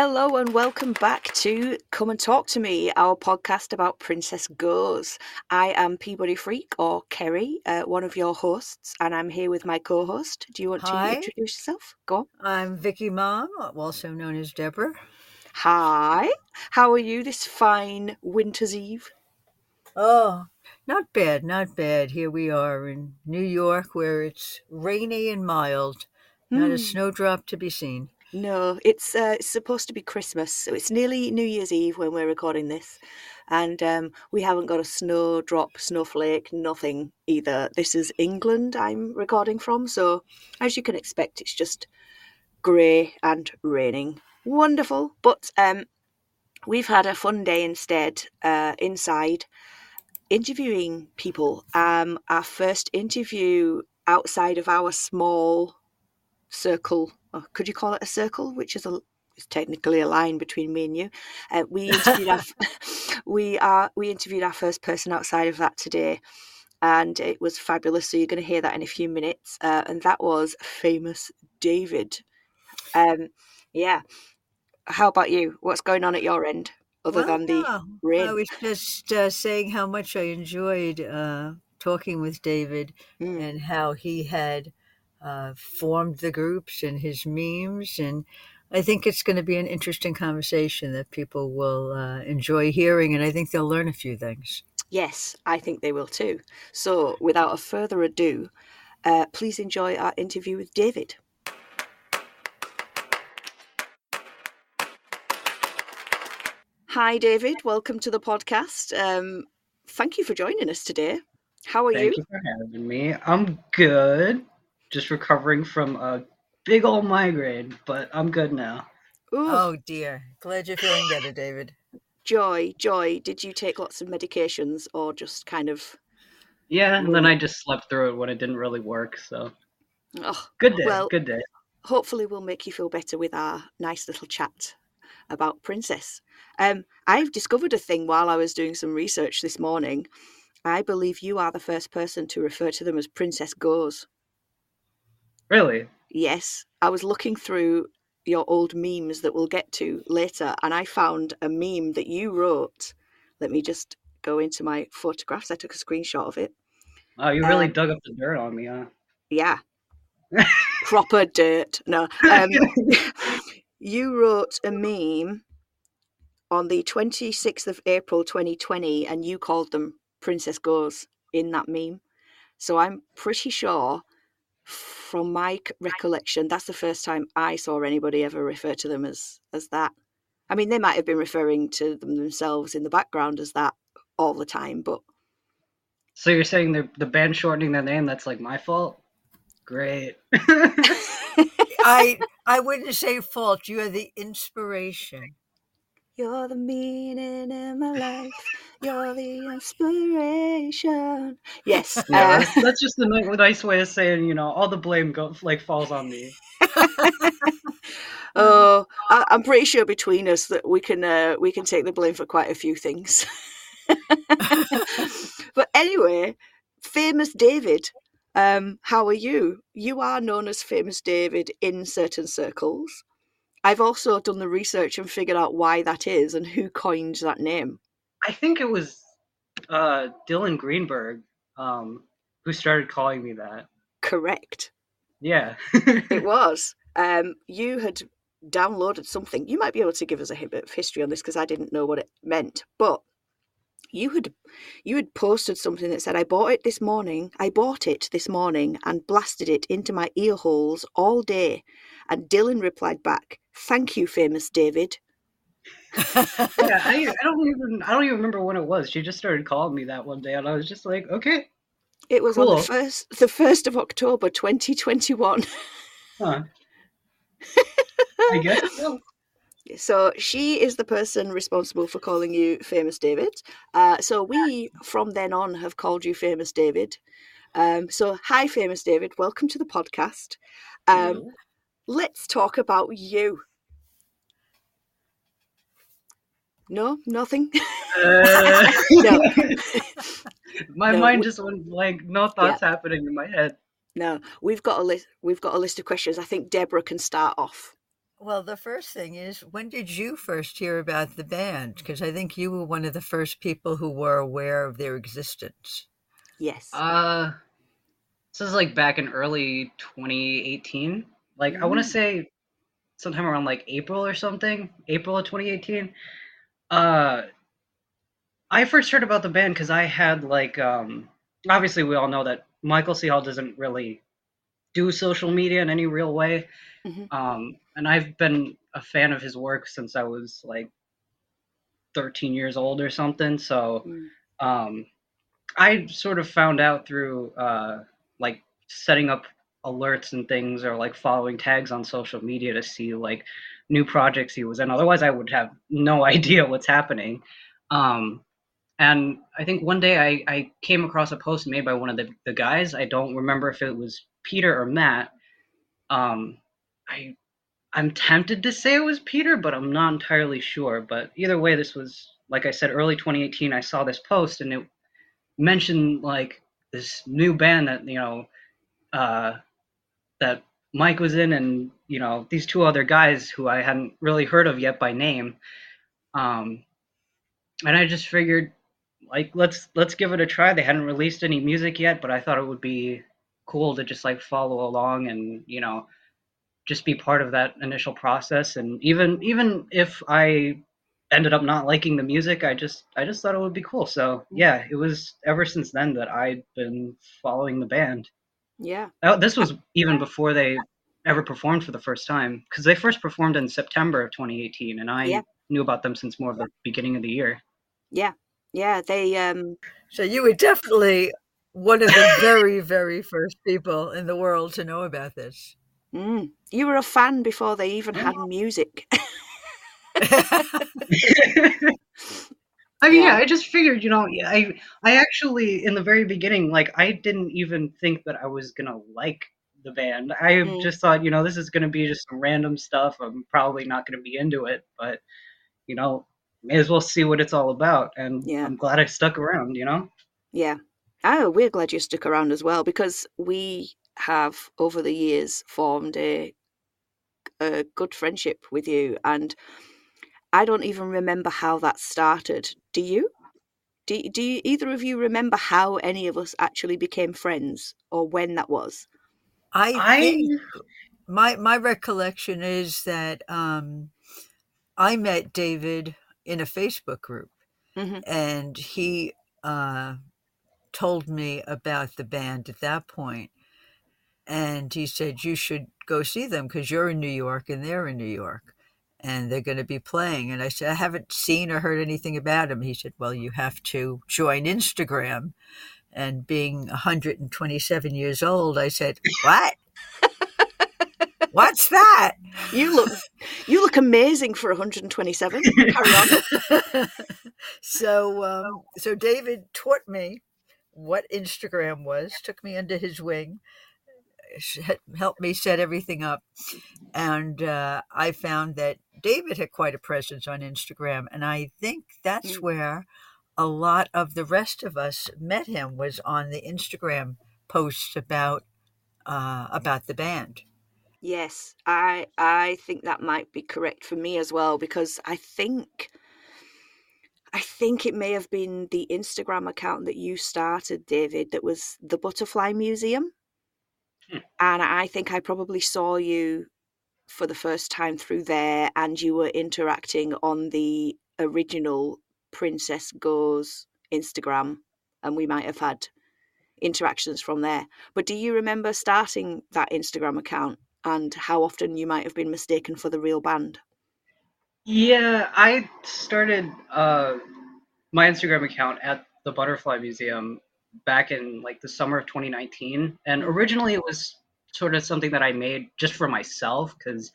Hello and welcome back to Come and Talk to Me, our podcast about Princess Goes. I am Peabody Freak or Kerry, uh, one of your hosts, and I'm here with my co-host. Do you want Hi. to introduce yourself? Go on. I'm Vicky Mom, also known as Deborah. Hi. How are you this fine winter's eve? Oh, not bad, not bad. Here we are in New York where it's rainy and mild, not a Hmm. snowdrop to be seen. No, it's uh, supposed to be Christmas, so it's nearly New Year's Eve when we're recording this, and um, we haven't got a snowdrop, snowflake, nothing either. This is England I'm recording from, so as you can expect, it's just grey and raining. Wonderful, but um, we've had a fun day instead uh, inside interviewing people. Um, our first interview outside of our small circle. Or could you call it a circle? Which is a is technically a line between me and you. Uh, we interviewed our we are we interviewed our first person outside of that today, and it was fabulous. So you're going to hear that in a few minutes, uh, and that was famous David. Um, yeah. How about you? What's going on at your end, other than the Well, rain? I was just uh, saying how much I enjoyed uh, talking with David Mm. and how he had uh, formed the groups and his memes. And I think it's going to be an interesting conversation that people will uh, enjoy hearing, and I think they'll learn a few things. Yes, I think they will too. So, without a further ado, uh, please enjoy our interview with David. Hi, David. Welcome to the podcast. Um, thank you for joining us today. How are Thank you? Thank you for having me. I'm good. Just recovering from a big old migraine, but I'm good now. Ooh, Oh dear. Glad you're feeling better, David. joy, joy. Did you take lots of medications or just kind of? Yeah, and then I just slept through it when it didn't really work. So Oh, good day. Well- good day. hopefully we'll make you feel better with our nice little chat about Princess. Um, I've discovered a thing while I was doing some research this morning. I believe you are the first person to refer to them as Princess Goes. Really? Yes, I was looking through your old memes that we'll get to later, and I found a meme that you wrote. Let me just go into my photographs. I took a screenshot of it. Oh, you really Um, dug up the dirt on me, huh? Yeah, proper dirt. No, um, you wrote a meme on the 26th of April 2020 and you called them Princess Goes in that meme. So I'm pretty sure from my recollection that's the first time I saw anybody ever refer to them as as that. I mean they might have been referring to them themselves in the background as that all the time, but So you're saying the the band shortening their name? That's like my fault? Great. I I wouldn't say fault. You are the inspiration. You're the meaning in my life. You're the inspiration. Yes. yeah, uh, that's, that's just a nice way of saying, you know, all the blame go like falls on me. Oh, I, I'm pretty sure between us that we can uh, we can take the blame for quite a few things. but anyway, famous David, um, how are you? You are known as famous David in certain circles. I've also done the research and figured out why that is and who coined that name. I think it was uh, Dylan Greenberg um, who started calling me that. Correct. Yeah. It was. Um, you had downloaded something. You might be able to give us a bit of history on this because I didn't know what it meant. But you had you had posted something that said, "I bought it this morning. I bought it this morning and blasted it into my ear holes all day." And Dylan replied back, "Thank you, famous David." Yeah, I, I don't even I don't even remember when it was. She just started calling me that one day, and I was just like, okay, It was on the first the first of October, twenty twenty one. huh. I guess. so. So she is the person responsible for calling you Famous David. Uh, so we, from then on, have called you Famous David. Um, so hi, Famous David. Welcome to the podcast. Um, let's talk about you. No, nothing. Uh, No. my No, mind we- just went blank. No thoughts happening in my head. no, we've got a list. We've got a list of questions. I think Deborah can start off. Well, the first thing is, when did you first hear about the band? Because I think you were one of the first people who were aware of their existence. Yes. Uh, this is like back in early 2018. Like I want Mm. to say sometime around like April or something, April of 2018. Uh, I first heard about the band because I had like um, obviously we all know that Michael C. Hall doesn't really do social media in any real way. Mhm. Um, and I've been a fan of his work since I was like 13 years old or something. So Mm. um, I sort of found out through uh, like setting up alerts and things or like following tags on social media to see like new projects he was in. Otherwise, I would have no idea what's happening. Um, and I think one day I, I came across a post made by one of the, the guys. I don't remember if it was Peter or Matt. Um, I I'm tempted to say it was Peter, but I'm not entirely sure. But either way, this was like I said, early 2018. I saw this post and it mentioned like this new band that you know uh, that Mike was in, and you know these two other guys who I hadn't really heard of yet by name. Um, and I just figured like let's let's give it a try. They hadn't released any music yet, but I thought it would be cool to just like follow along and you know just be part of that initial process. And even even if I ended up not liking the music, I just I just thought it would be cool. So yeah, it was ever since then that I'd been following the band. Yeah. Oh, this was even before they ever performed for the first time because they first performed in September of 2018, and I Yeah. knew about them since more of the beginning of the year. Yeah. Yeah. They um So you were definitely one of the very, very first people in the world to know about this. mm, you were a fan before they even had music. I mean, Yeah. yeah, I just figured, you know, I I actually in the very beginning, like, I didn't even think that I was gonna like the band. I Mm. just thought, you know, this is gonna be just some random stuff. I'm probably not gonna be into it, but you know, may as well see what it's all about. And Yeah. I'm glad I stuck around. You know. Yeah. Oh, we're glad you stuck around as well because we have over the years formed a a good friendship with you and I don't even remember how that started. Do you? Do, do you, either of you remember how any of us actually became friends or when that was? I I my my recollection is that um, I met David in a Facebook group, Mhm. and he uh, told me about the band at that point, and he said you should go see them because you're in New York and they're in New York, and they're going to be playing. And I said I haven't seen or heard anything about him. He said, well, you have to join Instagram. And being 127 years old, I said, what? What's that? You look you look amazing for 127. Carry on. so um, so David taught me what Instagram was, took me under his wing, helped me set everything up, and uh, I found that David had quite a presence on Instagram, and I think that's Mm. where a lot of the rest of us met him was on the Instagram posts about uh, about the band. Yes, I I think that might be correct for me as well because I think I think it may have been the Instagram account that you started, David, that was the Butterfly Museum. Hmm. And I think I probably saw you for the first time through there and you were interacting on the original Princess Goes Instagram and we might have had interactions from there. But do you remember starting that Instagram account and how often you might have been mistaken for the real band? Yeah, I started uh, my Instagram account at the Butterfly Museum back in like the summer of 2019, and originally it was sort of something that I made just for myself because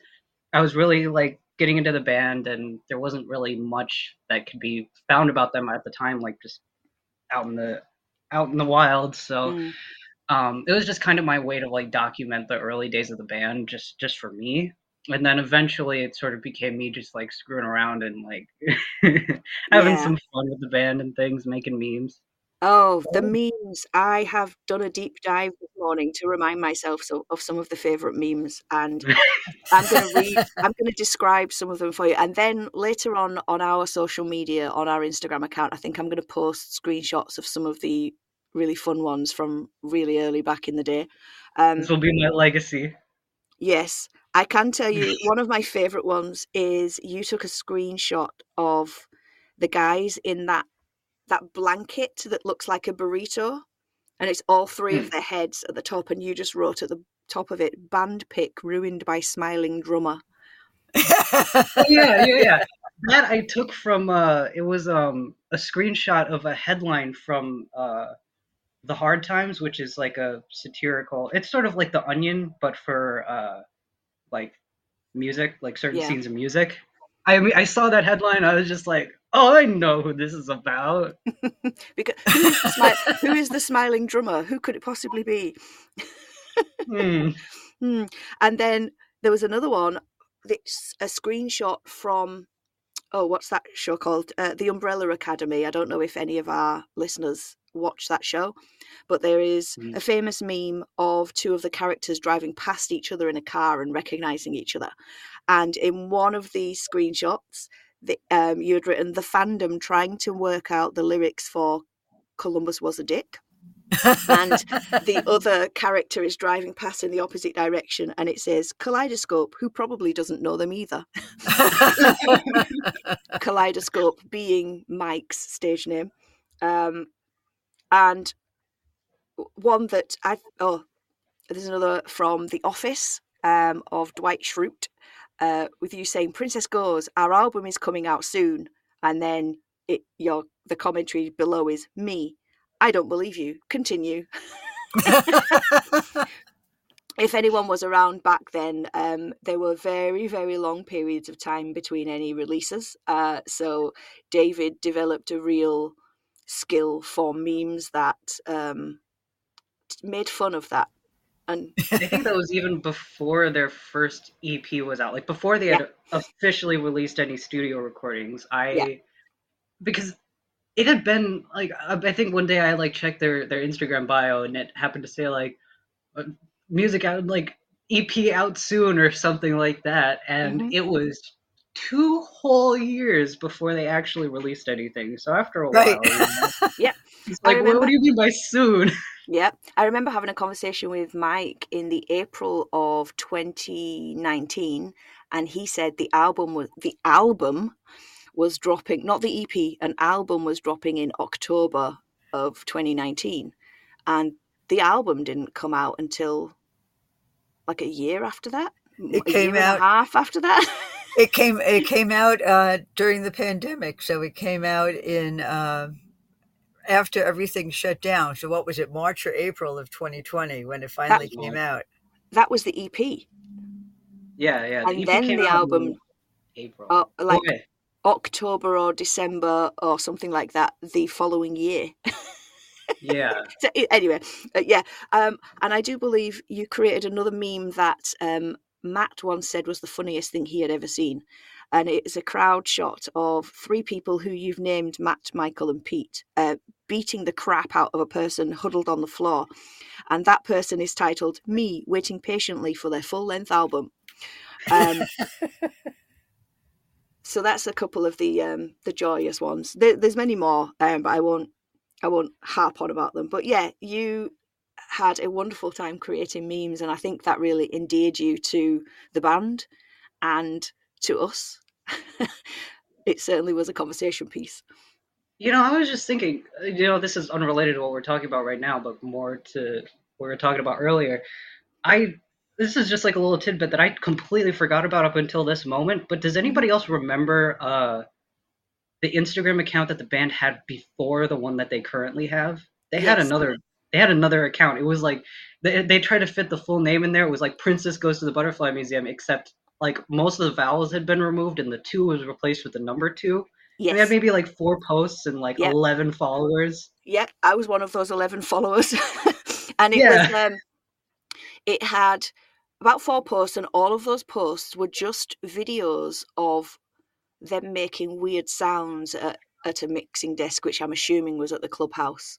I was really like getting into the band, and there wasn't really much that could be found about them at the time, like just out in the out in the wild. So Mm, um, it was just kind of my way to like document the early days of the band just just for me and then eventually it sort of became me just like screwing around and like having Yeah. some fun with the band and things making memes Oh, the memes. I have done a deep dive this morning to remind myself so, of some of the favorite memes and I'm going to read I'm going to describe some of them for you and then later on on our social media on our Instagram account I think I'm going to post screenshots of some of the really fun ones from really early back in the day. Um, This will be my legacy. Yes, I can tell you one of my favorite ones is you took a screenshot of the guys in that that blanket that looks like a burrito and it's all three of their heads at the top and you just wrote at the top of it band pick ruined by smiling drummer. Oh, yeah, yeah, yeah. That I took from uh it was um a screenshot of a headline from uh The Hard Times, which is like a satirical it's sort of like the onion, but for uh like music, like certain Yeah. scenes of music. I mean I saw that headline, I was just like, oh I know who this is about. Because who is, the smi- who is the smiling drummer? Who could it possibly be? Hmm. Hmm. And then there was another one. It's a screenshot from oh, what's that show called? Uh, the Umbrella Academy. I don't know if any of our listeners watch that show, but there is Mm. a famous meme of two of the characters driving past each other in a car and recognizing each other. And in one of these screenshots, the, um, you had written the fandom trying to work out the lyrics for Columbus was a dick. And the other character is driving past in the opposite direction and it says kaleidoscope who probably doesn't know them either. Kaleidoscope being mike's stage name. Um, and one that i oh there's another from the office um, of dwight schrute uh, with you saying princess goes our album is coming out soon and then it your the commentary below is me i don't believe you continue if anyone was around back then, um, there were very, very long periods of time between any releases. Uh, so David developed a real skill for memes that um, made fun of that. And I think that was even before their first EP was out. Like before they had officially released any studio recordings. I Yeah. because it had been like I think one day I like checked their their Instagram bio and it happened to say like uh, music out like EP out soon or something like that and Mhm. it was two whole years before they actually released anything. So after a Right. while, you know, Yeah. it's like what, remember- what do you mean by soon? yeah, I remember having a conversation with Mike in the April of 2019, and he said the album was the album was dropping, not the EP, an album was dropping in October of 2019, and the album didn't come out until like a year after that. It came out- half after that. It came it came out uh, during the pandemic, so it came out in uh, after everything shut down. So what was it, March or April of 2020 when it finally That- came out? that was the EP, Yeah, yeah. and EP then the album, April. uh, like Okay. October or December or something like that, the following year. Yeah. so anyway, uh, yeah, um, and I do believe you created another meme that um, Matt once said was the funniest thing he had ever seen, and it's a crowd shot of three people who you've named Matt, Michael, and Pete uh, beating the crap out of a person huddled on the floor, and that person is titled "Me Waiting Patiently for Their Full Length Album." Um, so that's a couple of the um, the joyous ones. There, there's many more, um, but I won't I won't harp on about them. But yeah, you had a wonderful time creating memes, and I think that really endeared you to the band and to us. it certainly was a conversation piece. You know, I was just thinking, you know, this is unrelated to what we're talking about right now, but more to what we were talking about earlier. I this is just like a little tidbit that I completely forgot about up until this moment, but does anybody else remember uh the Instagram account that the band had before the one that they currently have? They had another they had another account. It was like they they tried to fit the full name in there. It was like Princess Goes to the Butterfly Museum, except like most of the vowels had been removed and the two was replaced with the number two. We had maybe like four posts and like Yep. 11 followers. yep, I was one of those eleven followers, and it Yeah. was um, it had about four posts, and all of those posts were just videos of them making weird sounds at, at a mixing desk, which I'm assuming was at the clubhouse.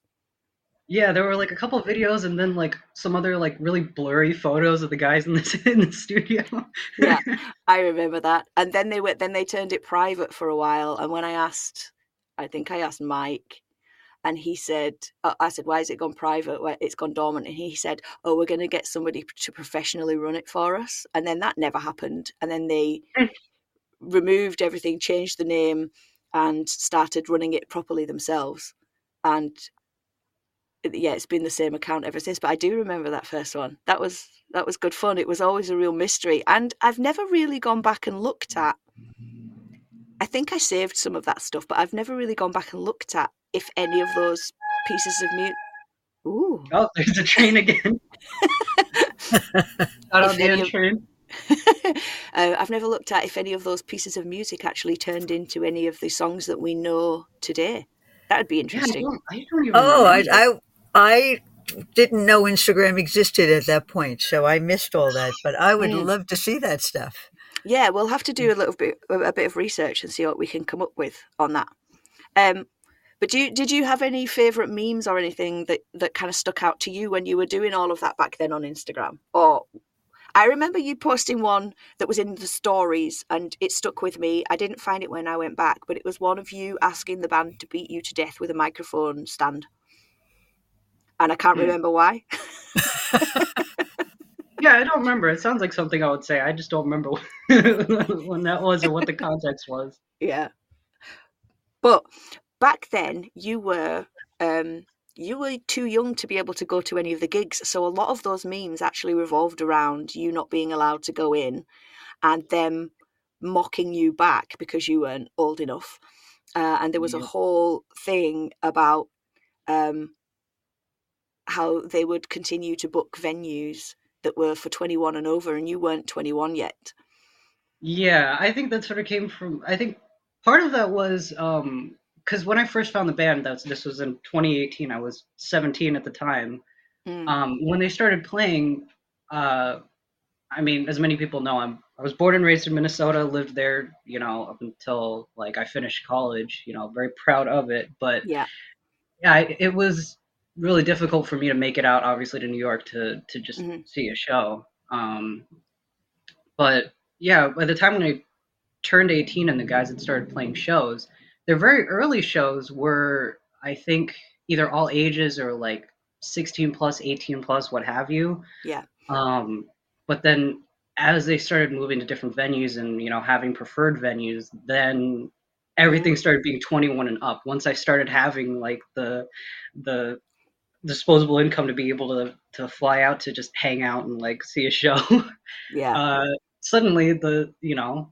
Yeah, there were like a couple videos and then like some other like really blurry photos of the guys in the in the studio. yeah, I remember that. And then they went then they turned it private for a while and when I asked I think I asked Mike and he said uh, I said why has it gone private where it's gone dormant and he said oh we're going to get somebody to professionally run it for us and then that never happened and then they Mm. removed everything changed the name and started running it properly themselves and yeah, it's been the same account ever since. But I do remember that first one. That was that was good fun. It was always a real mystery, and I've never really gone back and looked at. I think I saved some of that stuff, but I've never really gone back and looked at if any of those pieces of music. Ooh, Oh, there's a train again. Shout out If the any end of- train. uh, I've never looked at if any of those pieces of music actually turned into any of the songs that we know today. That would be Yeah, I interesting. don't, I don't even. Oh, I. I, I didn't know Instagram existed at that point, so I missed all that. But I would Mm. love to see that stuff. Yeah, we'll have to do a little bit a bit of research and see what we can come up with on that. Um, but do you, did you have any favorite memes or anything that that kind of stuck out to you when you were doing all of that back then on Instagram? Or I remember you posting one that was in the stories and it stuck with me. I didn't find it when I went back, but it was one of you asking the band to beat you to death with a microphone stand. And I can't remember why. Yeah, I don't remember. It sounds like something I would say. I just don't remember when that was or what the context was. Yeah. But back then you were um you were too young to be able to go to any of the gigs. So a lot of those memes actually revolved around you not being allowed to go in and them mocking you back because you weren't old enough. Uh, and there was a whole thing about um how they would continue to book venues that were for 21 and over and you weren't 21 yet. Yeah, I think that sort of came from. I think part of that was um because when I first found the band, that's this was in 2018. I was 17 at the time. Mm. Um, when they started playing, uh, I mean, as many people know, I'm I was born and raised in Minnesota, lived there, you know, up until like I finished college. You know, very proud of it. But Yeah. yeah, it was really difficult for me to make it out, obviously, to New York to to just Mhm. see a show. Um, but yeah, by the time when I turned 18 and the guys had started playing shows, their very early shows were, I think, either all ages or like 16 plus, 18 plus, what have you. Yeah. Um, but then as they started moving to different venues and you know having preferred venues, then everything started being 21 and up. Once I started having like the the disposable income to be able to to fly out to just hang out and like see a show, Yeah. uh, suddenly the you know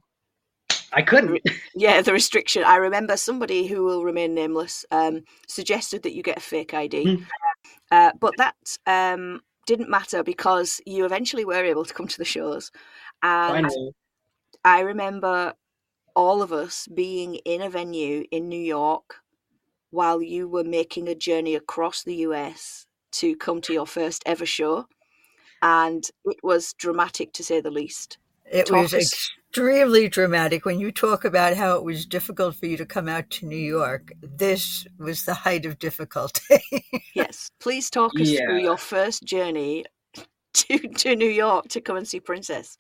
I couldn't. Yeah, the restriction. I remember somebody who will remain nameless um, suggested that you get a fake ID, Mm. uh, but that um, didn't matter because you eventually were able to come to the shows. And Finally. I remember all of us being in a venue in New York while you were making a journey across the US to come to your first ever show. And it was dramatic to say the least. It Talk was us- extremely dramatic. When you talk about how it was difficult for you to come out to New York, this was the height of difficulty. Yes, please talk us through your first journey to, to New York to come and see Princess.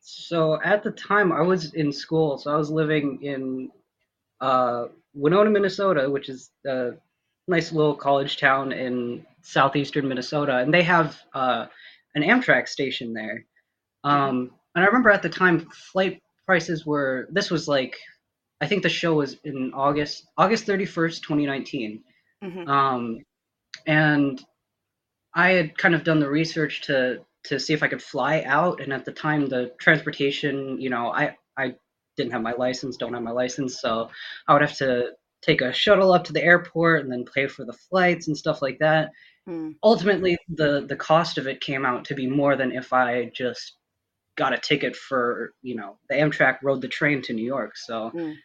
So at the time, I was in school. So I was living in uh, Winona, Minnesota, which is a nice little college town in southeastern Minnesota, and they have uh, an Amtrak station there. Um, and I remember at the time, flight prices were. This was like, I think the show was in August, August thirty first, twenty nineteen. Mhm. Um, and I had kind of done the research to to see if I could fly out, and at the time the transportation, you know, I didn't have my license, don't have my license, so I would have to take a shuttle up to the airport and then pay for the flights and stuff like that. Mm. Ultimately, the the cost of it came out to be more than if I just got a ticket for, you know, the Amtrak rode the train to New York. So Mm.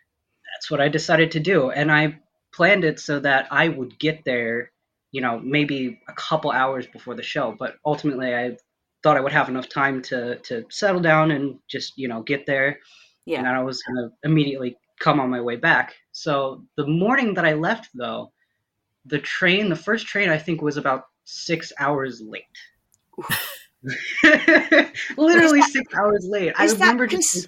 that's what I decided to do. And I planned it so that I would get there, you know, maybe a couple hours before the show. But ultimately, I thought I would have enough time to to settle down and just, you know, get there. Yeah. And then I was going to immediately come on my way back. So the morning that I left, though, the train, the first train, I think was about six hours late. Literally that- six hours late. I is that remember cons- just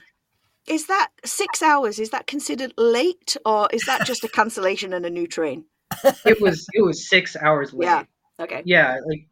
Is that six hours? Is that considered late, or is that just a cancellation and a new train? it was it was six hours late. Yeah. Okay. yeah like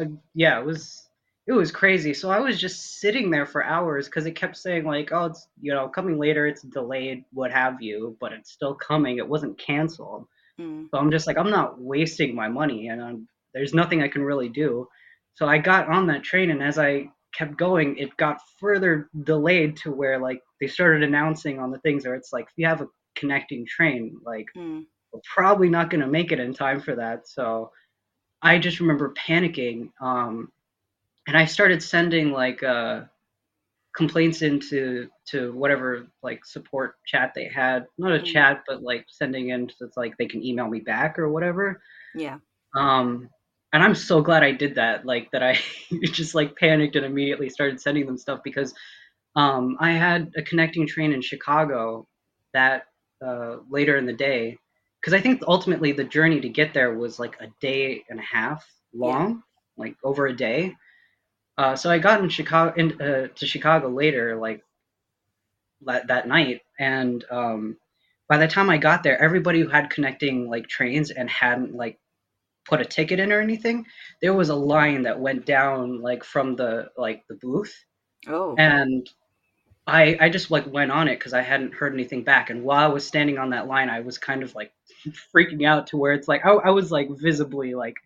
uh, yeah it was it was crazy so i was just sitting there for hours because it kept saying like oh it's you know coming later it's delayed what have you but it's still coming it wasn't canceled Mm. so i'm just like i'm not wasting my money and I'm, there's nothing i can really do so i got on that train and as i kept going it got further delayed to where like they started announcing on the things where it's like if you have a connecting train like Mm. we're probably not going to make it in time for that. So I just remember panicking. Um, and I started sending like uh, complaints into to whatever like support chat they had. Not a Mm. chat, but like sending in so it's like they can email me back or whatever. Yeah. Um, and I'm so glad I did that. Like that I just like panicked and immediately started sending them stuff because um, I had a connecting train in Chicago that uh, later in the day because I think ultimately the journey to get there was like a day and a half long, like over a day. Uh, so I got in Chicago in, uh, to Chicago later, like that, that night, and um, by the time I got there, everybody who had connecting like trains and hadn't like put a ticket in or anything, there was a line that went down like from the like the booth, Oh. and I I just like went on it because I hadn't heard anything back. And while I was standing on that line, I was kind of like freaking out to where it's like I, I was like visibly like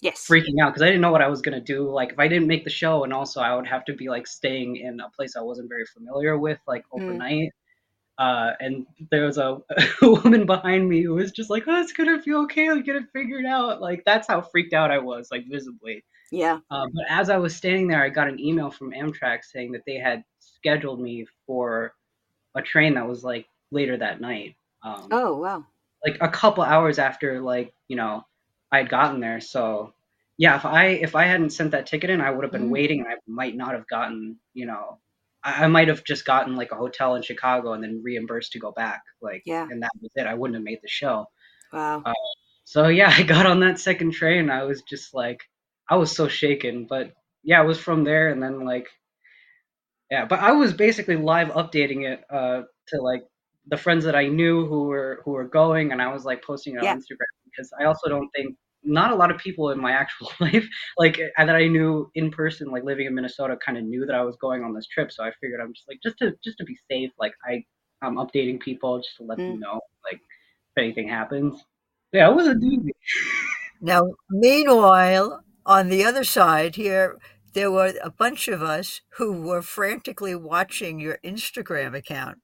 yes. freaking out because I didn't know what I was gonna do. Like if I didn't make the show, and also I would have to be like staying in a place I wasn't very familiar with, like Mm. overnight. Uh, and there was a, a woman behind me who was just like, "Oh, it's gonna be okay. I'll get it figured out." Like that's how freaked out I was, like visibly. Yeah. Uh, but as I was standing there, I got an email from Amtrak saying that they had scheduled me for a train that was like later that night. Um, Oh wow. like a couple hours after like you know I'd gotten there. So yeah, if I if I hadn't sent that ticket in, I would have been Mm. waiting, and I might not have gotten you know I, I might have just gotten like a hotel in Chicago and then reimbursed to go back. Like Yeah. and that was it. I wouldn't have made the show. Wow. So yeah, I got on that second train. I was just like, I was so shaken. But yeah, it was from there, and then like, yeah. But I was basically live updating it uh, to like the friends that I knew who were who were going, and I was like posting it Yeah. on Instagram because I also don't think not a lot of people in my actual life like uh, that I knew in person, like living in Minnesota, kind of knew that I was going on this trip. So I figured I'm just like just to just to be safe, like I I'm updating people just to let them Mm. know like if anything happens. Yeah, it was a doozy. Now, meanwhile, on the other side here, there were a bunch of us who were frantically watching your Instagram account.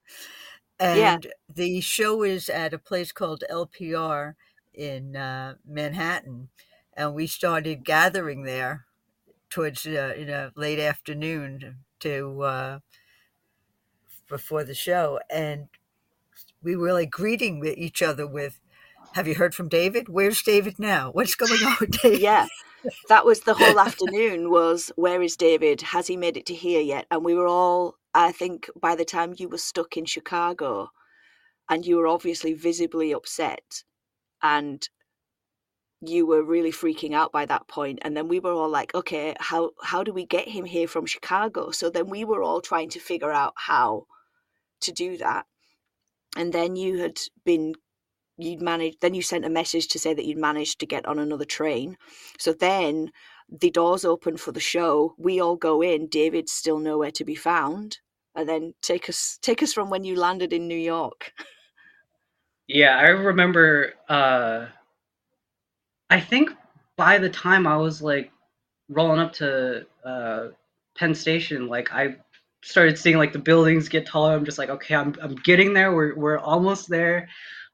Yeah. And the show is at a place called LPR in uh, Manhattan. And we started gathering there towards uh, in a late afternoon to uh, before the show. And we were like greeting with each other with, Have you heard from David? Where's David now? What's going on David? yeah that was the whole afternoon was where is david has he made it to here yet and we were all i think by the time you were stuck in chicago and you were obviously visibly upset and you were really freaking out by that point and then we were all like okay how how do we get him here from chicago? So then we were all trying to figure out how to do that and then you had been you'd managed then you sent a message to say that you'd managed to get on another train. So then the doors open for the show we all go in david's still nowhere to be found and then take us take us from when you landed in new york Yeah, I remember. Uh, I think by the time I was like rolling up to uh, Penn Station, like I started seeing like the buildings get taller. I'm just like, okay, I'm I'm getting there. We're we're almost there.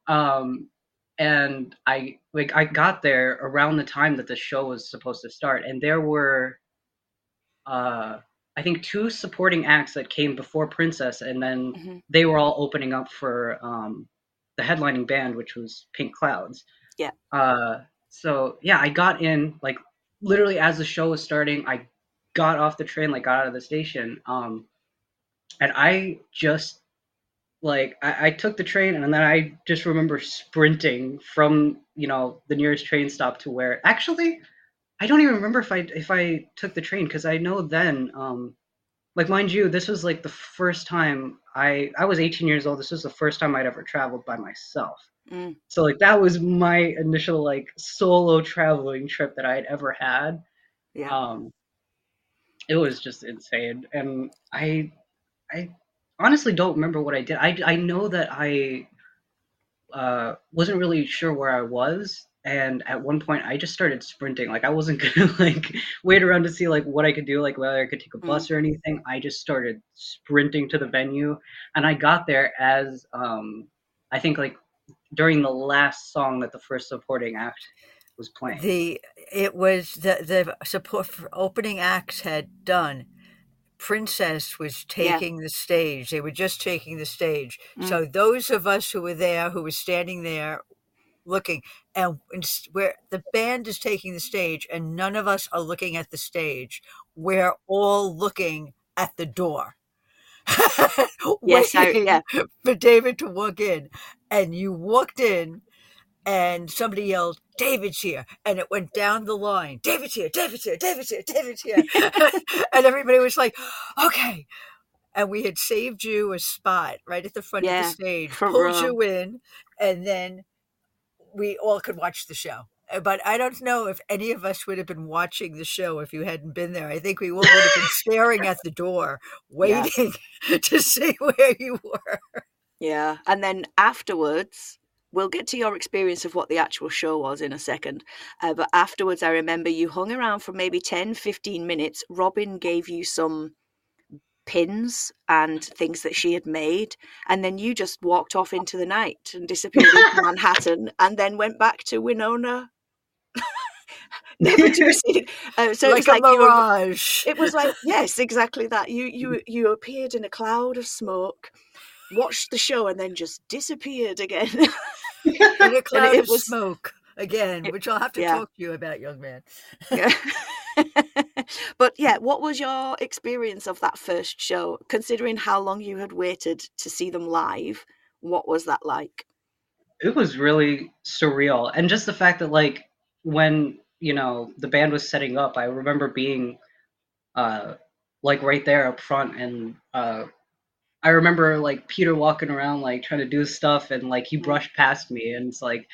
Um, and I like I got there around the time that the show was supposed to start, and there were, uh, I think two supporting acts that came before Princess, and then Mhm. they were all opening up for um, the headlining band, which was Pink Clouds. Yeah. Uh, so yeah, I got in like literally as the show was starting. I got off the train, like got out of the station, um, and I just like I, I took the train and then I just remember sprinting from you know the nearest train stop to where actually I don't even remember if I if I took the train because I know then um like mind you this was like the first time I I was 18 years old. This was the first time I'd ever traveled by myself. Mm. so like that was my initial like solo traveling trip that I had ever had. Yeah. um it was just insane. And I I honestly don't remember what I did. I I know that I uh wasn't really sure where I was and at one point I just started sprinting like I wasn't gonna like wait around to see like what I could do like whether I could take a bus or anything I just started sprinting to the venue and I got there as um I think like during the last song that the first supporting act was playing The it was the the support for opening acts had done. Princess was Yeah. taking the stage. They were just taking the stage. Mm. So those of us who were there, who were standing there looking, and where the band is taking the stage, and none of us are looking at the stage. We're all looking at the door. Yes, I- yeah. for David to walk in. And you walked in, and somebody yelled, David's here. And it went down the line David's here, David's here, David's here, David's here. and everybody was like, okay. And we had saved you a spot right at the front of the stage, pulled row. you in, and then we all could watch the show. Uh, But I don't know if any of us would have been watching the show if you hadn't been there. I think we all would have been staring at the door, Yeah. waiting to see where you were. Yeah. And then afterwards, we'll get to your experience of what the actual show was in a second. Uh, but afterwards, I remember you hung around for maybe 10, 15 minutes. Robin gave you some pins and things that she had made. And then you just walked off into the night and disappeared into Manhattan and then went back to Winona. Never to be seen. Uh, so like it's a like you were, mirage. it was like yes exactly that you you you appeared in a cloud of smoke watched the show and then just disappeared again in a cloud it of was- smoke again, which I'll have to yeah. talk to you about, young man. Yeah. but yeah what was your experience of that first show? Considering how long you had waited to see them live what was that like? It was really surreal and just the fact that like when you know the band was setting up i remember being uh like right there up front and uh i remember like peter walking around like trying to do stuff and like he brushed past me and it's like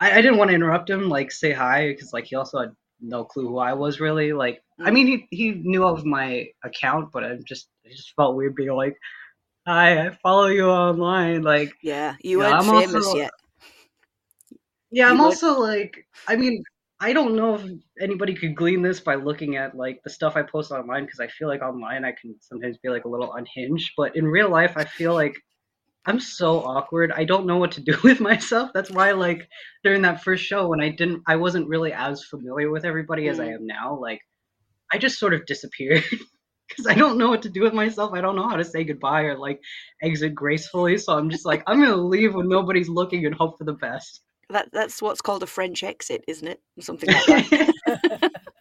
i, I didn't want to interrupt him like say hi because like he also had no clue who i was really like i Mm. mean he, he knew of my account but i just it just felt weird being like hi i follow you online like yeah you Yeah, weren't I'm famous also- yet Yeah, I'm would- also like, I mean, I don't know if anybody could glean this by looking at like the stuff I post online because I feel like online I can sometimes be like a little unhinged, but in real life I feel like I'm so awkward. I don't know what to do with myself. That's why like during that first show when I didn't I wasn't really as familiar with everybody as I Mm. am now, like I just sort of disappeared because I don't know what to do with myself. I don't know how to say goodbye or like exit gracefully, so I'm just like I'm going to leave when nobody's looking and hope for the best. that that's what's called a french exit isn't it something like that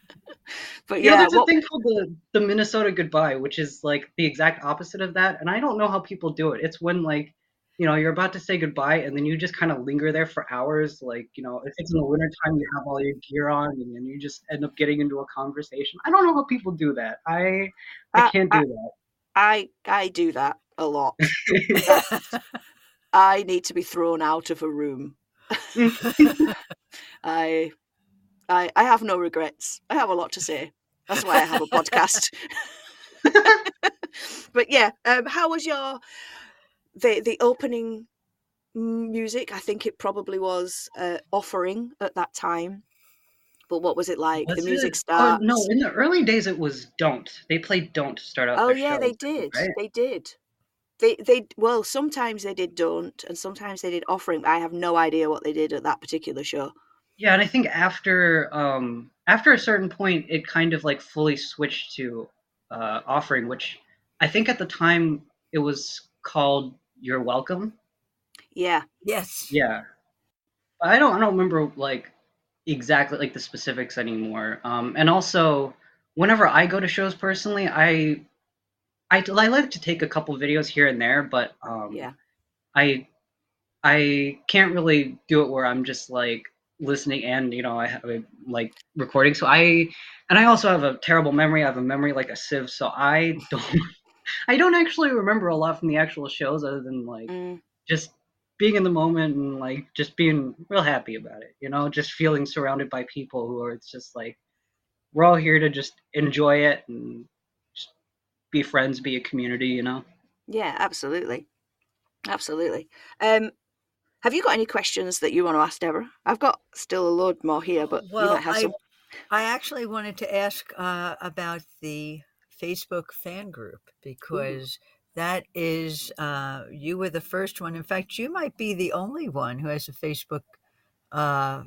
but Yeah, yeah there's what, a thing called the the Minnesota goodbye, which is like the exact opposite of that, and I don't know how people do it. It's when like you know you're about to say goodbye, and then you just kind of linger there for hours. Like you know, if it's in the wintertime, you have all your gear on, and then you just end up getting into a conversation. I don't know how people do that. I I can't I- that i i do that a lot i need to be thrown out of a room I, I, I have no regrets. I have a lot to say. That's why I have a podcast. but yeah, um, how was your the the opening music? I think it probably was uh, offering at that time. But what was it like? Was the music it? starts. Oh, no, in the early days it was "Don't." They played "Don't" start out. Oh yeah, they did. right? They did. They they well sometimes they did don't and sometimes they did offering. I have no idea what they did at that particular show. Yeah, and I think after um after a certain point, it kind of like fully switched to uh, offering, which I think at the time it was called "You're Welcome." Yeah. yes. Yeah, I don't I don't remember like exactly like the specifics anymore. Um, and also whenever I go to shows personally, I I, I like to take a couple videos here and there, but um, Yeah. I I can't really do it where I'm just like listening and you know I have a, like recording. So I and I also have a terrible memory. I have a memory like a sieve, so I don't I don't actually remember a lot from the actual shows other than like Mm. just being in the moment and like just being real happy about it. You know, just feeling surrounded by people who are it's just like we're all here to just enjoy it and just be friends, be a community. You know. Yeah, absolutely. Absolutely. Um, have you got any questions that you want to ask Deborah? I've got still a load more here, but you Well, might have I some. I actually wanted to ask uh, about the Facebook fan group because that is uh, you were the first one. In fact, you might be the only one who has a Facebook uh,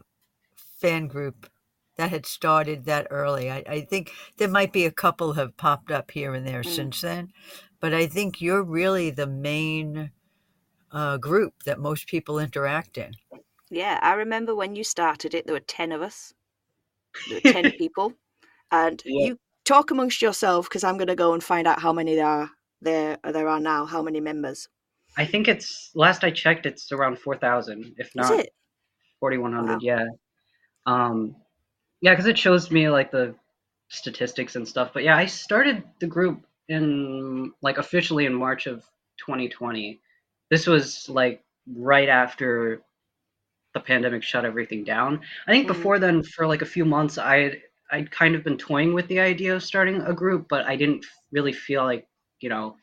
fan group that had started that early. I, I think there might be a couple have popped up here and there Mm. since then, but I think you're really the main uh, group that most people interact in. Yeah, I remember when you started it, there were 10 of us, there were 10 people. And Yeah. you talk amongst yourself because I'm going to go and find out how many there are, there, there are now, how many members. I think it's last I checked, it's around four thousand, if not forty one hundred. Wow. Yeah, um, yeah, because it shows me like the statistics and stuff. But yeah, I started the group in like officially in March of 2020. This was like right after the pandemic shut everything down. I think Mhm. before then, for like a few months, I I'd kind of been toying with the idea of starting a group, but I didn't really feel like you know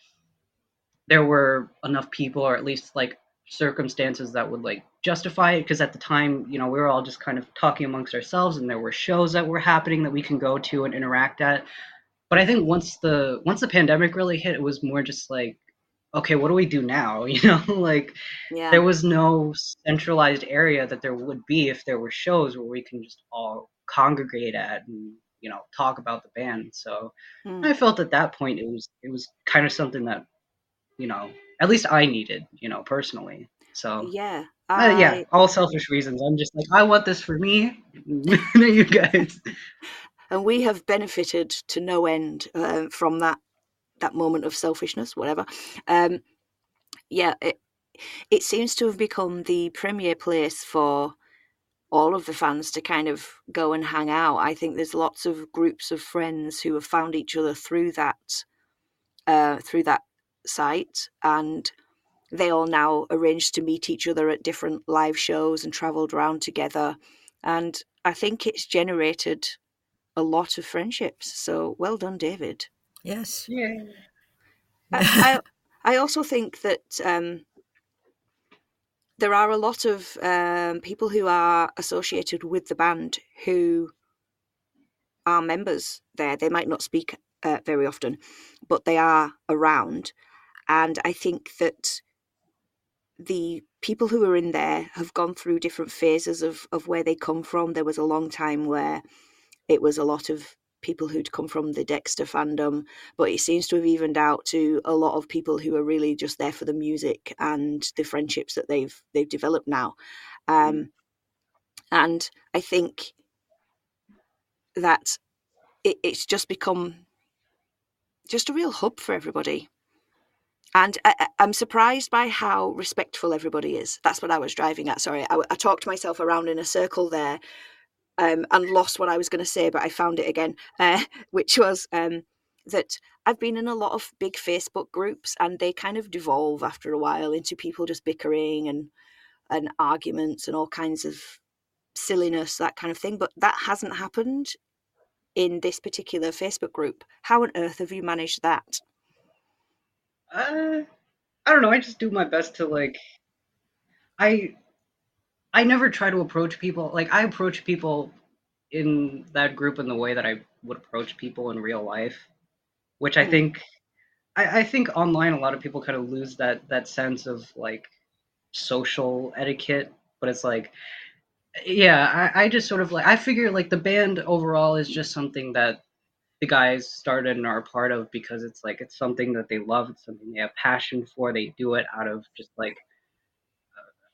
there were enough people, or at least like circumstances that would like justify it. Because at the time, you know, we were all just kind of talking amongst ourselves, and there were shows that were happening that we can go to and interact at. But I think once the once the pandemic really hit, it was more just like, okay, what do we do now? You know, like Yeah. there was no centralized area that there would be if there were shows where we can just all congregate at and you know talk about the band so Mm. i felt at that point it was it was kind of something that you know at least i needed you know personally so Yeah. uh, yeah all selfish reasons i'm just like i want this for me you guys and we have benefited to no end uh, from that that moment of selfishness whatever um yeah it, it seems to have become the premier place for all of the fans to kind of go and hang out i think there's lots of groups of friends who have found each other through that uh through that site and they all now arranged to meet each other at different live shows and traveled around together and i think it's generated a lot of friendships. So well done, David. Yes. yeah I, I, I also think that um, there are a lot of um, people who are associated with the band who are members there. They might not speak uh, very often, but they are around. And I think that the people who are in there have gone through different phases of, of where they come from. There was a long time where it was a lot of people who'd come from the Dexter fandom, but it seems to have evened out to a lot of people who are really just there for the music and the friendships that they've they've developed now. Um, and I think that it, it's just become just a real hub for everybody. And I, I'm surprised by how respectful everybody is. That's what I was driving at. Sorry, I, I talked myself around in a circle there um, and lost what I was going to say, but I found it again, uh, which was um, that I've been in a lot of big Facebook groups, and they kind of devolve after a while into people just bickering and and arguments and all kinds of silliness, that kind of thing. But that hasn't happened in this particular Facebook group. How on earth have you managed that? Uh, I don't know. I just do my best to like. I I never try to approach people like I approach people in that group in the way that I would approach people in real life, which I Hmm. think I, I think online a lot of people kind of lose that that sense of like social etiquette. But it's like, yeah, I, I just sort of like I figure like the band overall is just something that the guys started and are a part of because it's like it's something that they love, it's something they have passion for. They do it out of just like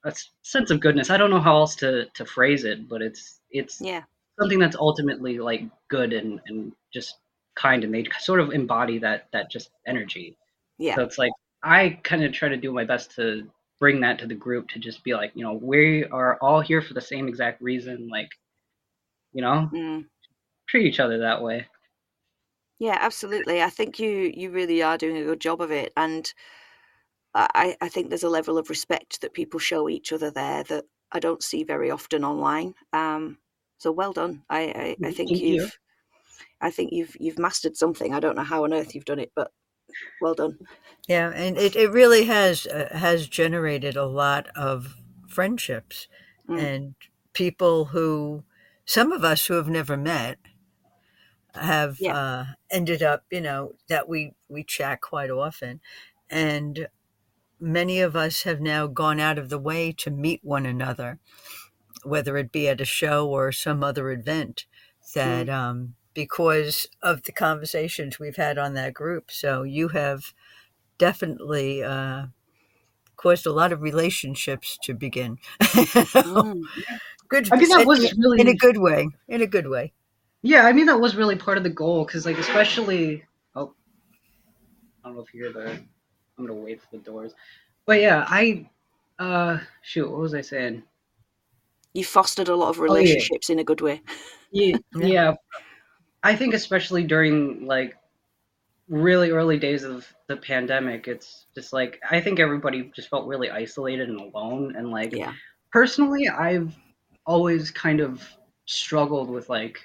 a sense of goodness. I don't know how else to to phrase it, but it's it's Yeah, something that's ultimately like good and and just kind, and they sort of embody that that just energy. yeah, So it's like I kind of try to do my best to bring that to the group to just be like, you know, we are all here for the same exact reason. Like, you know, Mm. treat each other that way. Yeah, absolutely. I think you you really are doing a good job of it, and I I think there's a level of respect that people show each other there that I don't see very often online. Um, so well done. I I, I think Thank you. you've I think you've you've mastered something. I don't know how on earth you've done it, but well done. Yeah, and it, it really has uh, has generated a lot of friendships Mm. and people who some of us who have never met have Yeah. uh, ended up, you know, that we we chat quite often, and many of us have now gone out of the way to meet one another, whether it be at a show or some other event, that um, because of the conversations we've had on that group. So you have definitely uh, caused a lot of relationships to begin. Mm. good, I mean, that in- was really- in a good way. In a good way. Yeah, I mean that was really part of the goal because like especially oh I don't know if you hear the I'm gonna wait for the doors. But yeah, I uh shoot, what was I saying? You fostered a lot of Oh, yeah. relationships in a good way. Yeah, Yeah. yeah. I think especially during like really early days of the pandemic, it's just like I think everybody just felt really isolated and alone and like Yeah. personally I've always kind of struggled with like,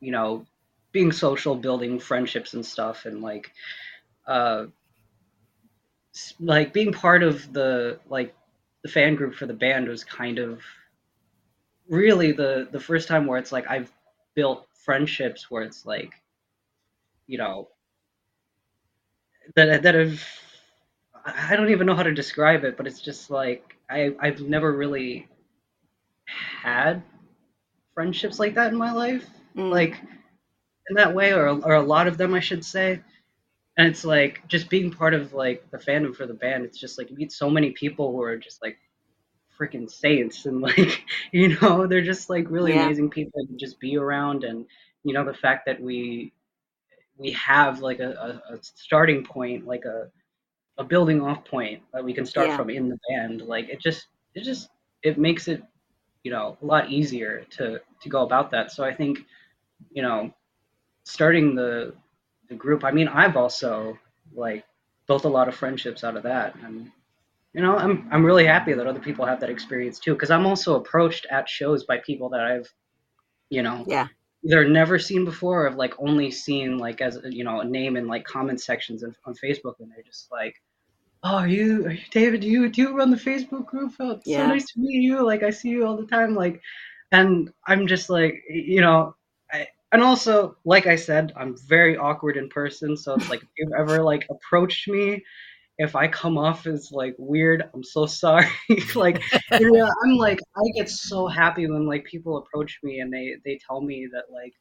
you know, being social, building friendships and stuff and like uh s- like being part of the like the fan group for the band was kind of really the the first time where it's like I've built friendships where it's like you know that that have I don't even know how to describe it, but it's just like I I've never really had friendships like that in my life, Mm. like in that way, or or a lot of them, I should say. And it's like just being part of like the fandom for the band. It's just like you meet so many people who are just like freaking saints, and like you know they're just like really Yeah. amazing people to just be around, and you know the fact that we we have like a, a, a starting point, like a a building off point that we can start Yeah. from in the band. Like it just it just it makes it you know a lot easier to to go about that. So I think you know starting the the group. I mean, I've also like built a lot of friendships out of that, and you know I'm I'm really happy that other people have that experience too. Because I'm also approached at shows by people that I've you know yeah, they're never seen before or have like only seen like as you know a name in like comment sections of, on Facebook, and they're just like, "Oh, are you are you David? Do you do you run the Facebook group? Oh, Yeah. so nice to meet you. Like I see you all the time. Like, and I'm just like you know, I and also like I said, I'm very awkward in person. So it's like if you've ever like approached me. If I come off as like weird, I'm so sorry. like, yeah, I'm like, I get so happy when like people approach me and they they tell me that like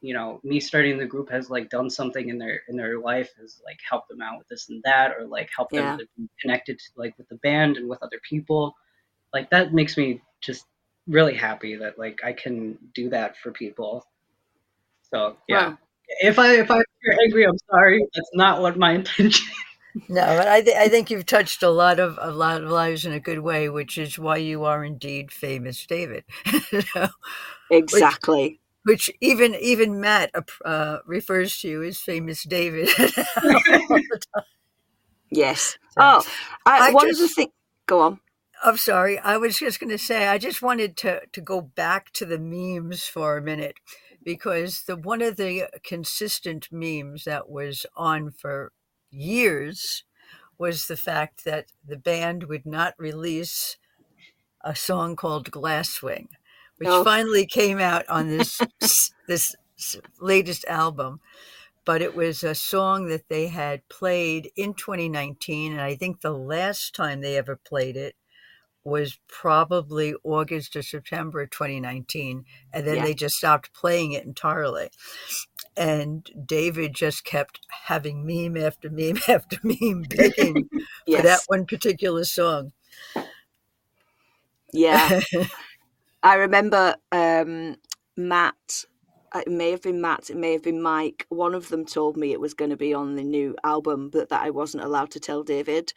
you know me starting the group has like done something in their in their life has like helped them out with this and that or like helped Yeah. them to be connected to, like with the band and with other people like that makes me just really happy that like i can do that for people so yeah Wow. if i if i'm angry i'm sorry that's not what my intention No, but I, th- I think you've touched a lot of a lot of lives in a good way, which is why you are indeed famous, David. So, Exactly. which even even Matt uh, refers to you as famous David. Yes. So- Oh, I, I one of the just- things. Go on. I'm sorry. I was just going to say I just wanted to to go back to the memes for a minute because the one of the consistent memes that was on for years was the fact that the band would not release a song called Glasswing, which Oh. finally came out on this this latest album. But it was a song that they had played in 2019, and I think the last time they ever played it was probably August or September 2019, and then Yeah. they just stopped playing it entirely. And David just kept having meme after meme after meme begging for that one particular song. Yeah. I remember um, Matt. It may have been Matt. It may have been Mike. One of them told me it was going to be on the new album, but that I wasn't allowed to tell David.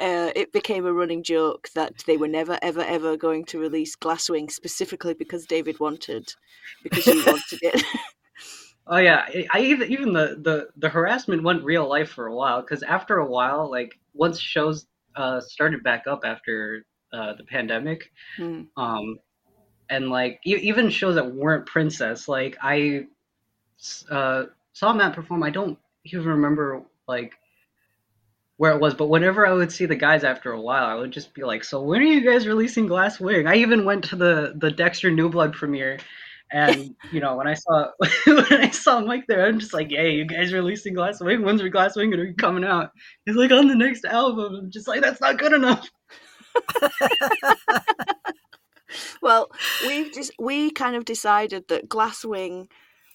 It became a running joke that they were never, ever, ever going to release Glasswing specifically because David wanted, because he wanted it. Oh yeah, I, even even the, the the harassment went real life for a while because after a while, like once shows uh, started back up after uh, the pandemic, Hmm. um, and like even shows that weren't Princess, like I uh, saw Matt perform. I don't even remember like where it was, but whenever I would see the guys after a while, I would just be like, "So when are you guys releasing Glass Wing?" I even went to the the Dexter New Blood premiere. And you know when I saw when I saw Mike there, I'm just like, "Hey, you guys releasing Glass Wing? When's Glass Wing gonna be coming out?" He's like, "On the next album." I'm just like, "That's not good enough." Well, we've just we kind of decided that Glasswing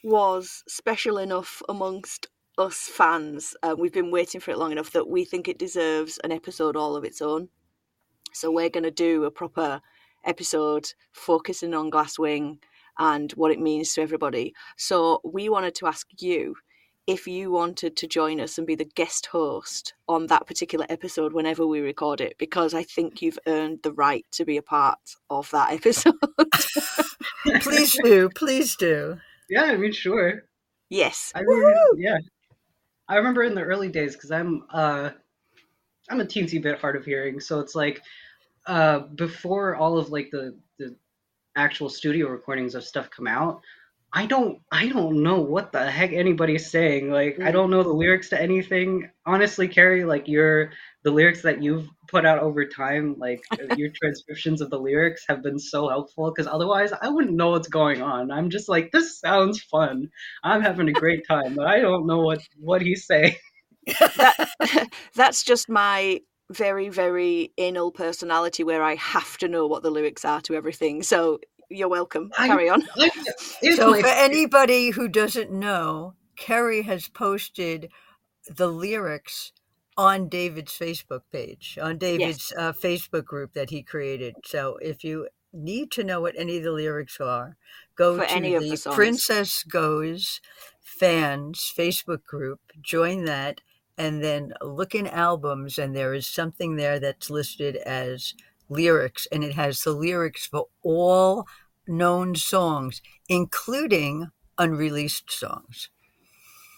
was special enough amongst us fans. Uh, we've been waiting for it long enough that we think it deserves an episode all of its own. So we're going to do a proper episode focusing on Glasswing and what it means to everybody. So we wanted to ask you if you wanted to join us and be the guest host on that particular episode whenever we record it, because I think you've earned the right to be a part of that episode. please do, please do. Yeah, I mean, sure. yes. I remember, Woohoo! yeah. I remember in the early days because I'm uh I'm a teensy bit hard of hearing, so it's like uh before all of like the the actual studio recordings of stuff come out, I don't I don't know what the heck anybody's saying. Like I Mm. don't know the lyrics to anything. Honestly, Carrie, like your the lyrics that you've put out over time, like your transcriptions of the lyrics have been so helpful because otherwise I wouldn't know what's going on. I'm just like this sounds fun. I'm having a great time, but I don't know what what he's saying. that, that's just my very very anal personality where I have to know what the lyrics are to everything. So you're welcome. Carry on. I, So for anybody who doesn't know, Kerry has posted the lyrics on David's Facebook page, on David's uh, Facebook group that he created. So if you need to know what any of the lyrics are, go For to the, the. Princess Goes fans Facebook group, join that, and then look in albums, and there is something there that's listed as lyrics, and it has the lyrics for all known songs, including unreleased songs.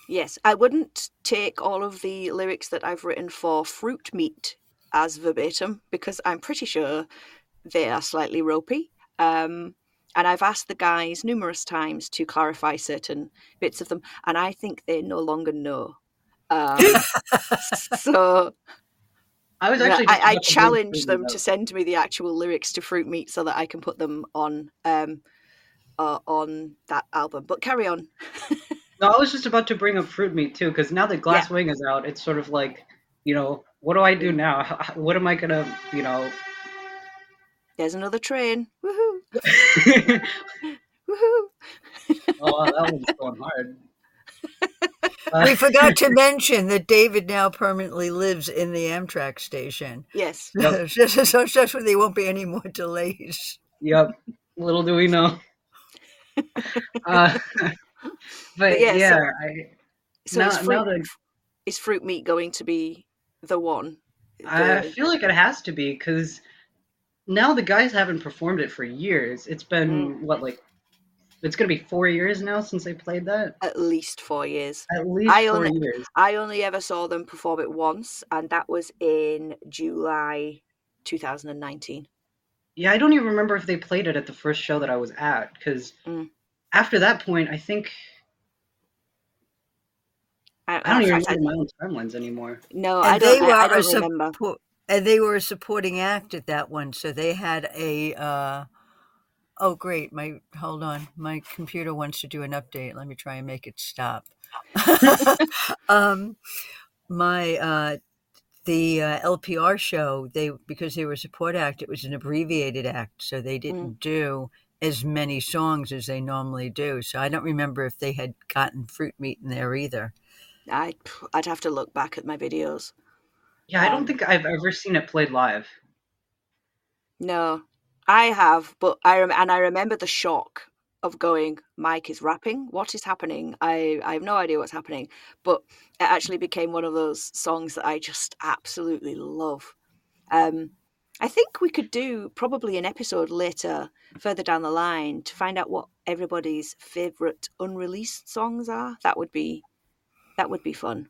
Yes, I wouldn't take all of the lyrics that I've written for Fruit Meat as verbatim because I'm pretty sure they are slightly ropey. Um, and I've asked the guys numerous times to clarify certain bits of them, and I think they no longer know. Um, so I was actually I, I challenge them to send me the actual lyrics to Fruit Meat so that I can put them on um, uh, on that album. But carry on. No, I was just about to bring up Fruit Meat too, because now that Glass Wing is out, it's sort of like, you know, what do I do now? How- What am I gonna, you know? There's another train. Woohoo! oh, Woohoo! wow, that one's going hard. We Uh, forgot to mention that David now permanently lives in the Amtrak station. Yes. Yep. so, so, so there won't be any more delays. yep. Little do we know. Uh, but, But yeah, yeah, so- I, So now, is, fruit, that is Fruit Meat going to be the one? I feel like it has to be because now the guys haven't performed it for years. It's been what like it's gonna be four years now since they played that. at least four years. At least I four only- years. I only ever saw them perform it once, and that was in July 2019. Yeah, I don't even remember if they played it at the first show that I was at because Mm. After that point, I think I, I don't even fact, remember my own timelines anymore. no, And I don't. they I, I were a don't remember. suppo- and they were a supporting act at that one. So they had a. Uh, oh, great! My hold on, my computer wants to do an update. Let me try and make it stop. um, my uh, the uh, LPR show they because they were a support act. It was an abbreviated act, so they didn't do as many songs as they normally do. So I don't remember if they had gotten fruit meat in there either. I, I'd have to look back at my videos. Yeah, I don't Um, think I've ever seen it played live. No, I have, but I rem- and I remember the shock of going, Mike is rapping. What is happening? I I have no idea what's happening. But it actually became one of those songs that I just absolutely love. Um, I think we could do probably an episode later, further down the line, to find out what everybody's favorite unreleased songs are. That would be that would be fun.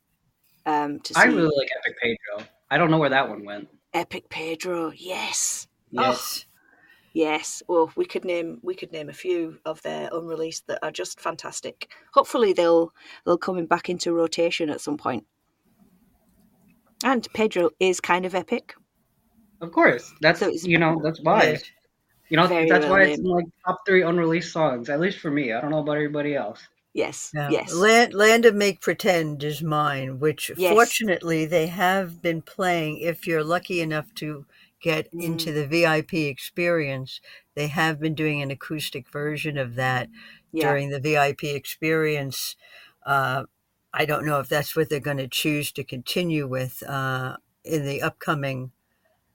Um, to see. I really like Epic Pedro. I don't know where that one went. Epic Pedro, yes, Oh. Yes. yes. Well, we could name we could name a few of their unreleased that are just fantastic. Hopefully, they'll they'll come back into rotation at some point. And Pedro is kind of epic. Of course, that's So you know that's why. Yes. You know Very that's well why it's named. in like top three unreleased songs. At least for me. I don't know about everybody else. Yes, Yeah. yes, Land, Land of Make Pretend is mine, which Yes. fortunately they have been playing. If you're lucky enough to get Mm. into the VIP experience, they have been doing an acoustic version of that yeah. during the VIP experience. Uh, I don't know if that's what they're going to choose to continue with uh, in the upcoming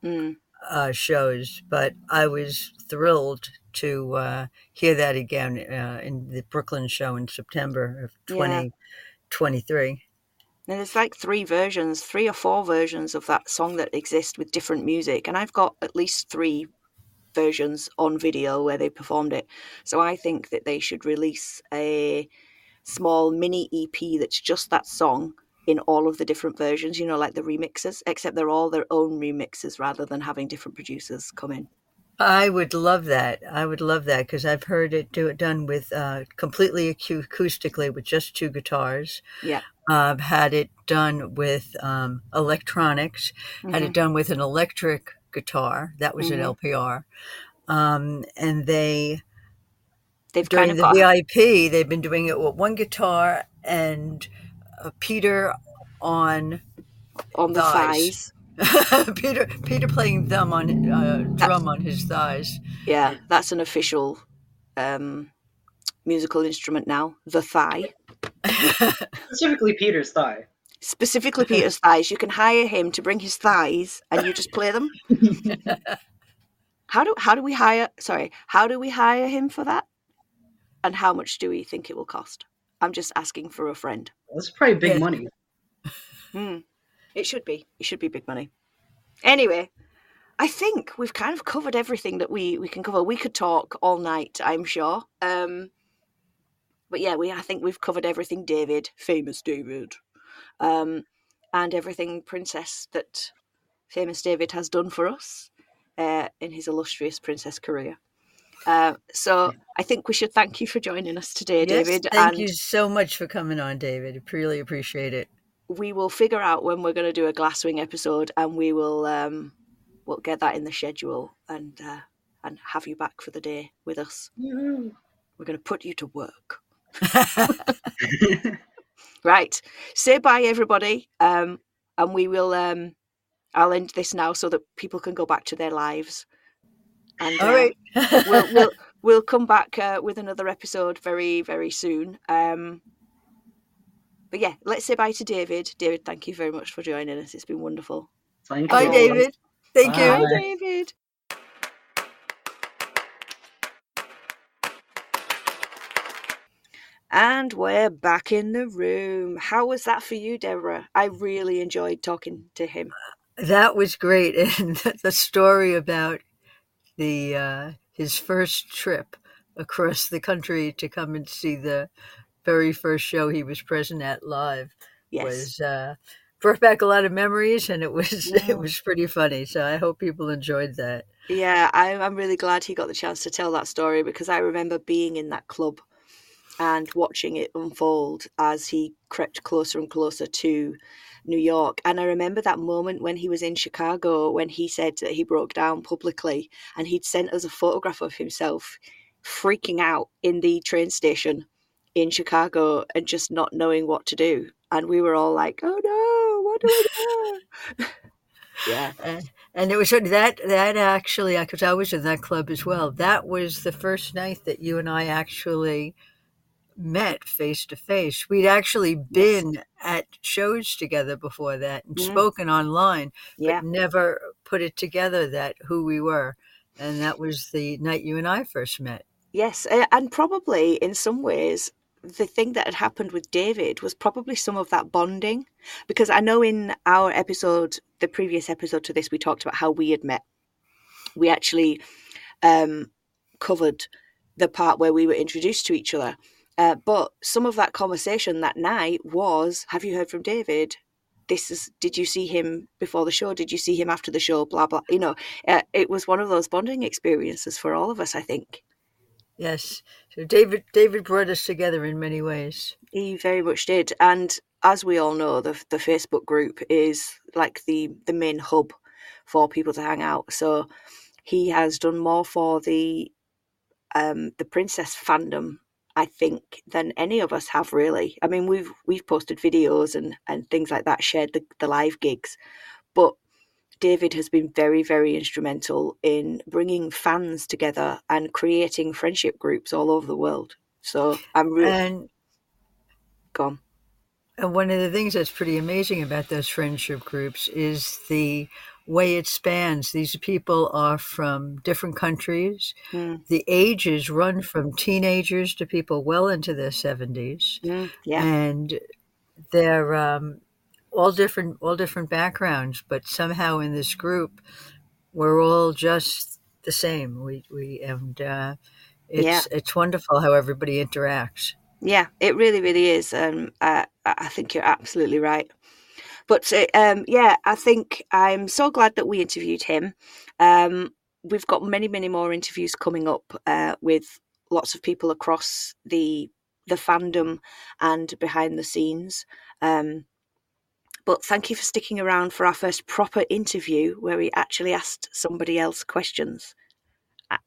Mm. uh, shows, but I was thrilled to uh, hear that again uh, in the Brooklyn show in September of Yeah. 2023. And there's like three versions, three or four versions of that song that exist with different music. And I've got at least three versions on video where they performed it. So I think that they should release a small mini EP that's just that song in all of the different versions, you know, like the remixes, except they're all their own remixes rather than having different producers come in. I would love that. I would love that because I've heard it do it done with uh, completely acoustically with just two guitars. Yeah. I've had it done with um, electronics. Had Mhm. it done with an electric guitar. That was Mhm. an LPR. Um, and they They've during kind of the got VIP, they've been doing it with one guitar and Peter on on the thighs. thighs. Peter Peter playing thumb on uh, drum on his thighs. Yeah, that's an official um, musical instrument now, the thigh. Specifically, Peter's thigh. specifically Peter's thighs. You can hire him to bring his thighs, and you just play them. how do how do we hire? Sorry, how do we hire him for that? And how much do we think it will cost? I'm just asking for a friend. That's probably big Yeah. money. Hmm. It should be. It should be big money. Anyway, I think we've kind of covered everything that we we can cover. We could talk all night, I'm sure. Um, but yeah, we I think we've covered everything. David, famous David, um, and everything Princess that famous David has done for us uh, in his illustrious princess career. Uh, so I think we should thank you for joining us today, Yes, David. thank and you so much for coming on, David. I really appreciate it. we will figure out when we're going to do a Glasswing episode, and we will um, we'll get that in the schedule and uh, and have you back for the day with us. We're going to put you to work. Right. Say bye, everybody. Um, and we will. Um, I'll end this now so that people can go back to their lives. And All uh, right. we'll, we'll we'll come back uh, with another episode very very soon. Um, but yeah, let's say bye to David. David, thank you very much for joining us. It's been wonderful. Thank Bye, you. David. Thank Bye. you. Bye, David. And we're back in the room. How was that for you, Deborah? I really enjoyed talking to him. That was great, and the story about the uh, his first trip across the country to come and see the very first show he was present at live Yes. was uh, brought back a lot of memories, and it was Yeah. it was pretty funny. So I hope people enjoyed that. Yeah, I, I'm really glad he got the chance to tell that story because I remember being in that club and watching it unfold as he crept closer and closer to New York. And I remember that moment when he was in Chicago when he said that he broke down publicly and he'd sent us a photograph of himself freaking out in the train station in Chicago and just not knowing what to do. And we were all like, oh no, what do we do? yeah. And, and it was that that actually because I was in that club as well. That was the first night that you and I actually met face to face. We'd actually been at shows together before that and Yeah. spoken online, Yeah. but never put it together that who we were. And that was the night you and I first met. Yes, and probably in some ways the thing that had happened with David was probably some of that bonding because I know in our episode, the previous episode to this, we talked about how we had met. We actually um, covered the part where we were introduced to each other. Uh, but some of that conversation that night was, "Have you heard from David? This is. Did you see him before the show? Did you see him after the show? Blah blah. You know, uh, it was one of those bonding experiences for all of us. I think. Yes. So David David brought us together in many ways. He very much did, and as we all know, the the Facebook group is like the the main hub for people to hang out. So he has done more for the um, the princess fandom I think than any of us have really. I mean, we've we've posted videos and and things like that, shared the, the live gigs, but David has been very very instrumental in bringing fans together and creating friendship groups all over the world. So I'm really and gone. And one of the things that's pretty amazing about those friendship groups is the way it spans. These people are from different countries. Mm. The ages run from teenagers to people well into their 70s. Mm, yeah. And they're um, all different all different backgrounds, but somehow in this group we're all just the same. We we and uh, it's Yeah. it's wonderful how everybody interacts. Yeah, it really, really is. Um, I, I think you're absolutely right. But uh, um, yeah, I think I'm so glad that we interviewed him. Um, we've got many, many more interviews coming up uh, with lots of people across the the fandom and behind the scenes. Um, but thank you for sticking around for our first proper interview where we actually asked somebody else questions.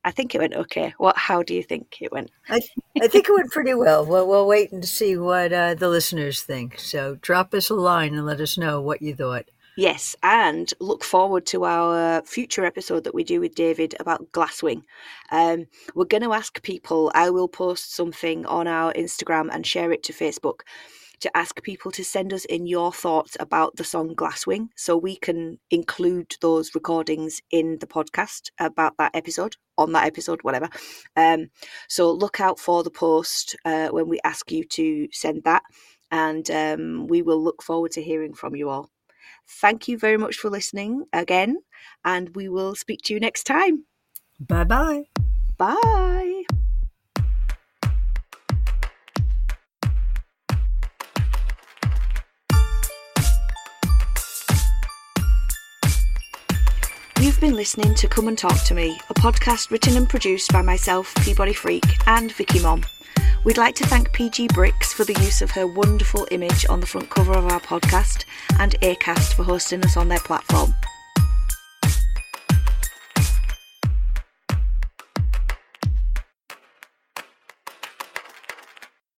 I, think it went okay. What? How do you think it went? I, I think it went pretty well. We'll, we'll wait and see what uh, the listeners think. So drop us a line and let us know what you thought. Yes, and look forward to our future episode that we do with David about Glasswing. Um, we're going to ask people, I will post something on our Instagram and share it to Facebook to ask people to send us in your thoughts about the song Glasswing so we can include those recordings in the podcast about that episode, on that episode, whatever. Um, so look out for the post uh, when we ask you to send that, and um, we will look forward to hearing from you all. Thank you very much for listening again, and we will speak to you next time. Bye bye. Bye. You've been listening to Come and Talk to Me, a podcast written and produced by myself, Peabody Freak, and Vicky Mom. We'd like to thank PG Bricks for the use of her wonderful image on the front cover of our podcast and ACAST for hosting us on their platform.